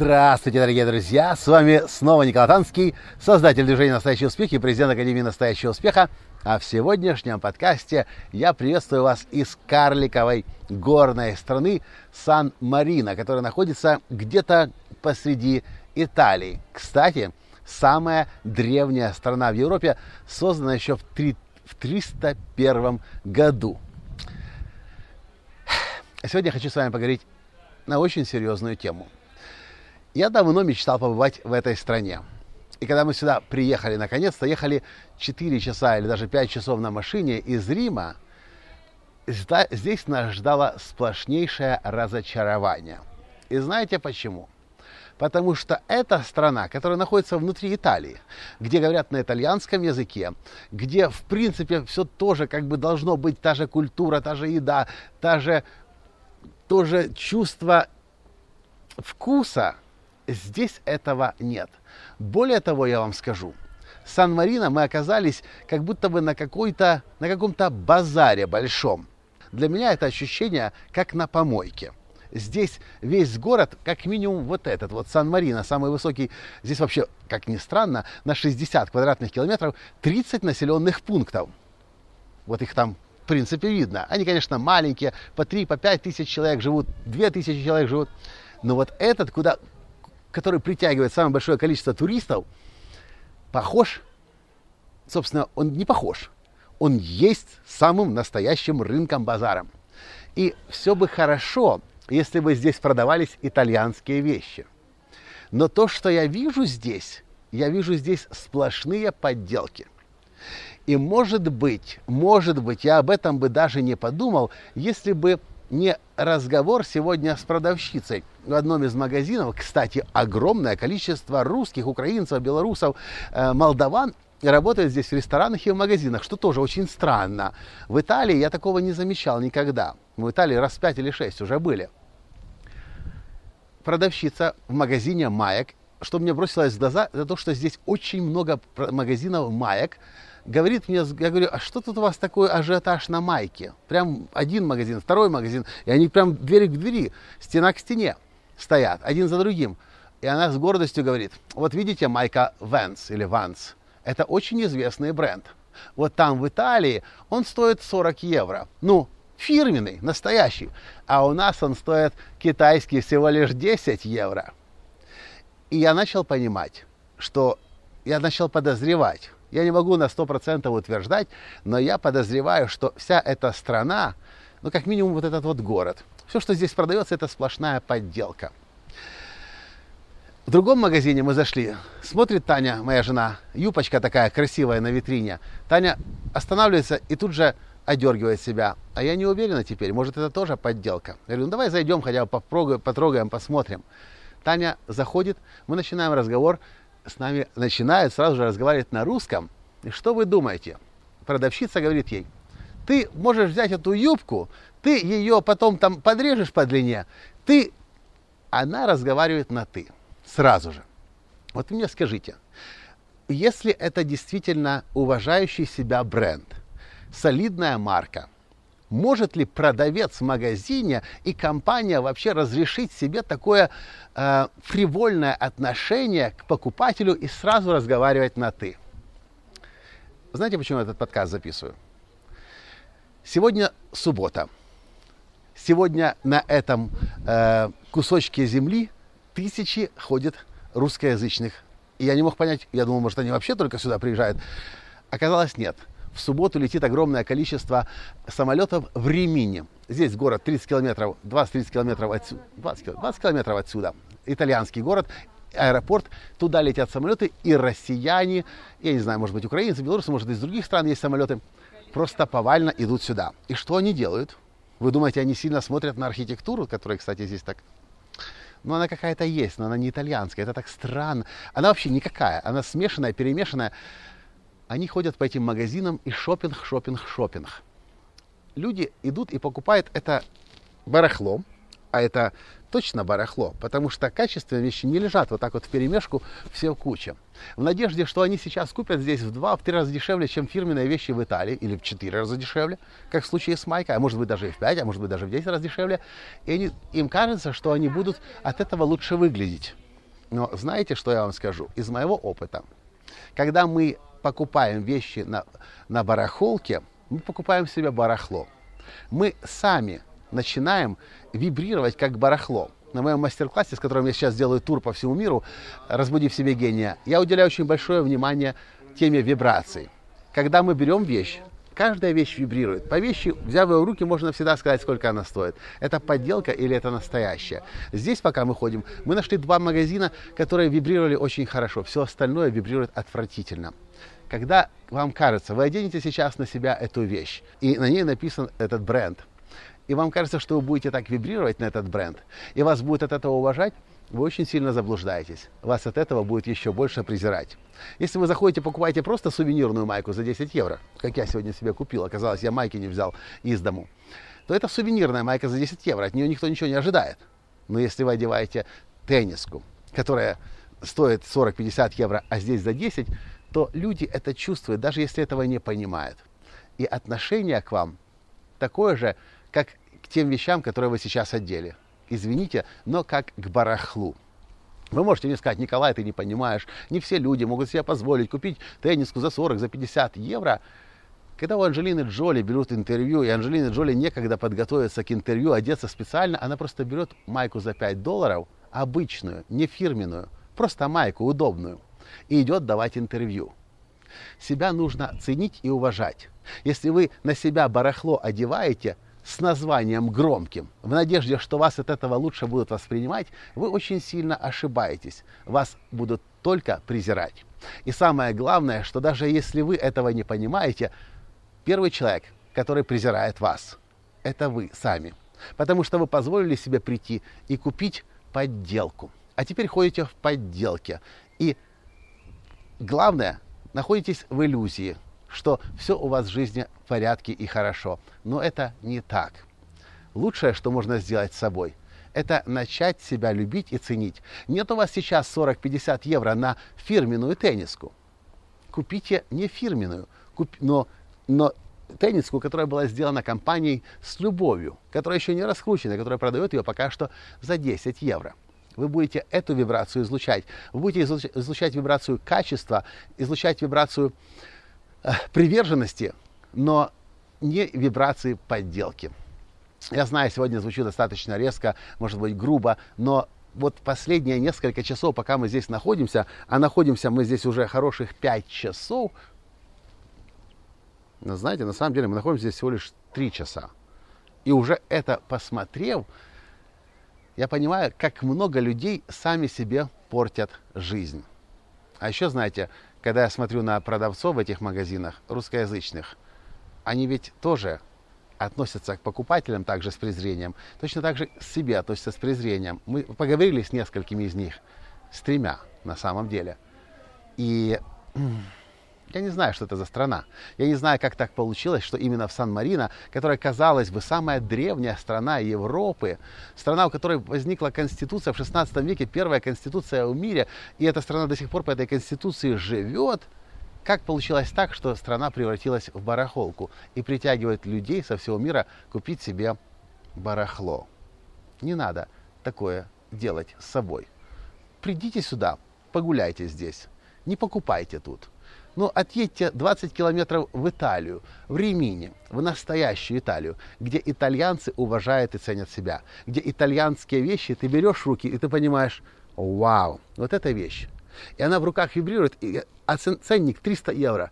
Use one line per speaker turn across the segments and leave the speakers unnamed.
Здравствуйте, дорогие друзья! С вами снова Николай Танский, создатель движения «Настоящий успех» и президент Академии «Настоящего успеха». А в сегодняшнем подкасте я приветствую вас из карликовой горной страны Сан-Марино, которая находится где-то посреди Италии. Кстати, самая древняя страна в Европе, создана еще в, 3, в 301 году. Сегодня я хочу с вами поговорить на очень серьезную тему. Я давно мечтал побывать в этой стране. И когда мы сюда приехали, наконец-то, ехали 4 часа или даже 5 часов на машине из Рима, здесь нас ждало сплошнейшее разочарование. И знаете почему? Потому что это страна, которая находится внутри Италии, где говорят на итальянском языке, где, в принципе, все тоже как бы должно быть, та же культура, та же еда, та же, то же чувство вкуса, здесь этого нет. Более того, я вам скажу, Сан-Марино мы оказались как будто бы на, какой-то, на каком-то базаре большом. Для меня это ощущение как на помойке. Здесь весь город, как минимум вот этот, вот Сан-Марино, самый высокий, здесь вообще, как ни странно, на 60 квадратных километров 30 населенных пунктов. Вот их там в принципе видно. Они, конечно, маленькие, по 3, по 5 тысяч человек живут, 2 тысячи человек живут. Но вот этот, куда который притягивает самое большое количество туристов, похож, собственно, он не похож, он есть самым настоящим рынком-базаром. И все бы хорошо, если бы здесь продавались итальянские вещи. Но то, что я вижу здесь, я вижу здесь сплошные подделки. И может быть, может быть, я об этом бы даже не подумал, если бы не разговор сегодня с продавщицей в одном из магазинов. Кстати, огромное количество русских, украинцев, белорусов, э, молдаван работают здесь в ресторанах и в магазинах, что тоже очень странно. В Италии я такого не замечал никогда. В Италии раз пять или шесть уже были. Продавщица в магазине маек, что мне бросилось в глаза, это то, что здесь очень много магазинов маек, говорит мне, я говорю, а что тут у вас такой ажиотаж на майке? Прям один магазин, второй магазин, и они прям дверь к двери, стена к стене стоят, один за другим. И она с гордостью говорит, вот видите майка Vans или Vans, это очень известный бренд. Вот там в Италии он стоит 40 евро. Ну, фирменный, настоящий. А у нас он стоит китайский всего лишь 10 евро. И я начал понимать, что я начал подозревать, я не могу на 100% утверждать, но я подозреваю, что вся эта страна, ну как минимум вот этот вот город, все, что здесь продается, это сплошная подделка. В другом магазине мы зашли. Смотрит Таня, моя жена, юбочка такая красивая на витрине. Таня останавливается и тут же одергивает себя. А я не уверена теперь, может это тоже подделка. Я говорю, ну давай зайдем, хотя бы потрогаем, посмотрим. Таня заходит, мы начинаем разговор с нами начинает сразу же разговаривать на русском. И что вы думаете? Продавщица говорит ей, ты можешь взять эту юбку, ты ее потом там подрежешь по длине, ты... Она разговаривает на ты сразу же. Вот мне скажите, если это действительно уважающий себя бренд, солидная марка – может ли продавец в магазине и компания вообще разрешить себе такое э, фривольное отношение к покупателю и сразу разговаривать на «ты»? Знаете, почему я этот подкаст записываю? Сегодня суббота. Сегодня на этом э, кусочке земли тысячи ходят русскоязычных. И я не мог понять, я думал, может, они вообще только сюда приезжают. Оказалось, нет – в субботу летит огромное количество самолетов в Римине. Здесь город 30 километров, 20-30 километров отсюда, 20, 20 километров отсюда. Итальянский город, аэропорт, туда летят самолеты, и россияне, я не знаю, может быть, украинцы, белорусы, может, из других стран есть самолеты, просто повально идут сюда. И что они делают? Вы думаете, они сильно смотрят на архитектуру, которая, кстати, здесь так... Ну, она какая-то есть, но она не итальянская, это так странно. Она вообще никакая, она смешанная, перемешанная они ходят по этим магазинам и шопинг, шопинг, шопинг. Люди идут и покупают это барахло, а это точно барахло, потому что качественные вещи не лежат вот так вот в перемешку все в куче. В надежде, что они сейчас купят здесь в два, в три раза дешевле, чем фирменные вещи в Италии, или в четыре раза дешевле, как в случае с Майкой, а может быть даже и в пять, а может быть даже в десять раз дешевле. И они, им кажется, что они будут от этого лучше выглядеть. Но знаете, что я вам скажу? Из моего опыта, когда мы покупаем вещи на, на барахолке, мы покупаем себе барахло. Мы сами начинаем вибрировать как барахло. На моем мастер-классе, с которым я сейчас делаю тур по всему миру, «Разбуди в себе гения», я уделяю очень большое внимание теме вибраций. Когда мы берем вещь, каждая вещь вибрирует. По вещи, взяв ее в руки, можно всегда сказать, сколько она стоит. Это подделка или это настоящая. Здесь, пока мы ходим, мы нашли два магазина, которые вибрировали очень хорошо. Все остальное вибрирует отвратительно. Когда вам кажется, вы оденете сейчас на себя эту вещь, и на ней написан этот бренд, и вам кажется, что вы будете так вибрировать на этот бренд, и вас будет от этого уважать, вы очень сильно заблуждаетесь. Вас от этого будет еще больше презирать. Если вы заходите, покупаете просто сувенирную майку за 10 евро, как я сегодня себе купил, оказалось, я майки не взял из дому, то это сувенирная майка за 10 евро, от нее никто ничего не ожидает. Но если вы одеваете тенниску, которая стоит 40-50 евро, а здесь за 10, то люди это чувствуют, даже если этого не понимают. И отношение к вам такое же, как к тем вещам, которые вы сейчас одели. Извините, но как к барахлу. Вы можете мне сказать, Николай, ты не понимаешь, не все люди могут себе позволить купить тенниску за 40, за 50 евро. Когда у Анджелины Джоли берут интервью, и Анджелина Джоли некогда подготовиться к интервью, одеться специально, она просто берет майку за 5 долларов, обычную, не фирменную, просто майку удобную, и идет давать интервью. Себя нужно ценить и уважать. Если вы на себя барахло одеваете – с названием громким, в надежде, что вас от этого лучше будут воспринимать, вы очень сильно ошибаетесь. Вас будут только презирать. И самое главное, что даже если вы этого не понимаете, первый человек, который презирает вас, это вы сами. Потому что вы позволили себе прийти и купить подделку. А теперь ходите в подделке. И главное, находитесь в иллюзии – что все у вас в жизни в порядке и хорошо. Но это не так. Лучшее, что можно сделать с собой, это начать себя любить и ценить. Нет у вас сейчас 40-50 евро на фирменную тенниску. Купите не фирменную, но, но тенниску, которая была сделана компанией с любовью, которая еще не раскручена, которая продает ее пока что за 10 евро. Вы будете эту вибрацию излучать. Вы будете излучать вибрацию качества, излучать вибрацию приверженности, но не вибрации подделки. Я знаю, сегодня звучу достаточно резко, может быть грубо, но вот последние несколько часов, пока мы здесь находимся, а находимся мы здесь уже хороших 5 часов, но знаете, на самом деле мы находимся здесь всего лишь 3 часа. И уже это посмотрев, я понимаю, как много людей сами себе портят жизнь. А еще, знаете, когда я смотрю на продавцов в этих магазинах, русскоязычных, они ведь тоже относятся к покупателям также с презрением, точно так же к себе относятся с презрением. Мы поговорили с несколькими из них, с тремя на самом деле. И я не знаю, что это за страна. Я не знаю, как так получилось, что именно в Сан-Марино, которая, казалось бы, самая древняя страна Европы, страна, у которой возникла конституция в 16 веке, первая конституция в мире, и эта страна до сих пор по этой конституции живет, как получилось так, что страна превратилась в барахолку и притягивает людей со всего мира купить себе барахло? Не надо такое делать с собой. Придите сюда, погуляйте здесь, не покупайте тут. Ну, отъедьте 20 километров в Италию, в Римини, в настоящую Италию, где итальянцы уважают и ценят себя, где итальянские вещи ты берешь в руки, и ты понимаешь, вау, вот эта вещь. И она в руках вибрирует, и, а ценник 300 евро.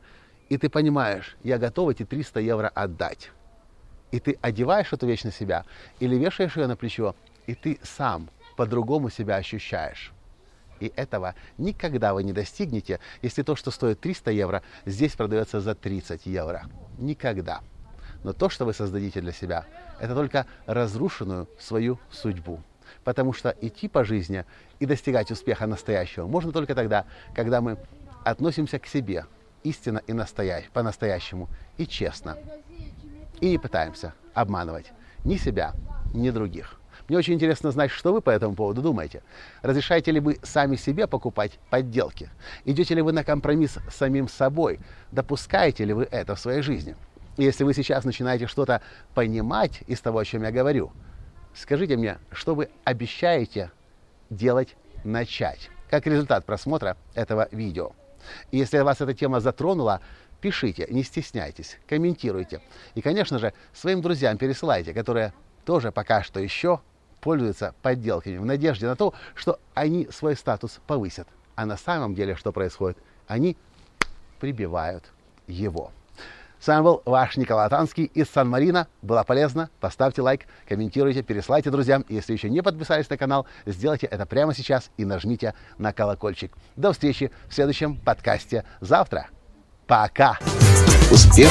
И ты понимаешь, я готов эти 300 евро отдать. И ты одеваешь эту вещь на себя, или вешаешь ее на плечо, и ты сам по-другому себя ощущаешь. И этого никогда вы не достигнете, если то, что стоит 300 евро, здесь продается за 30 евро. Никогда. Но то, что вы создадите для себя, это только разрушенную свою судьбу. Потому что идти по жизни и достигать успеха настоящего можно только тогда, когда мы относимся к себе истинно и настоя... по-настоящему и честно. И не пытаемся обманывать ни себя, ни других. Мне очень интересно знать, что вы по этому поводу думаете. Разрешаете ли вы сами себе покупать подделки? Идете ли вы на компромисс с самим собой? Допускаете ли вы это в своей жизни? Если вы сейчас начинаете что-то понимать из того, о чем я говорю, скажите мне, что вы обещаете делать начать, как результат просмотра этого видео. И если вас эта тема затронула, пишите, не стесняйтесь, комментируйте. И, конечно же, своим друзьям пересылайте, которые тоже пока что еще пользуются подделками в надежде на то, что они свой статус повысят. А на самом деле что происходит? Они прибивают его. С вами был ваш Николай Танский из Сан-Марина. Было полезно. Поставьте лайк, комментируйте, переслайте друзьям. Если еще не подписались на канал, сделайте это прямо сейчас и нажмите на колокольчик. До встречи в следующем подкасте завтра. Пока!
Успех!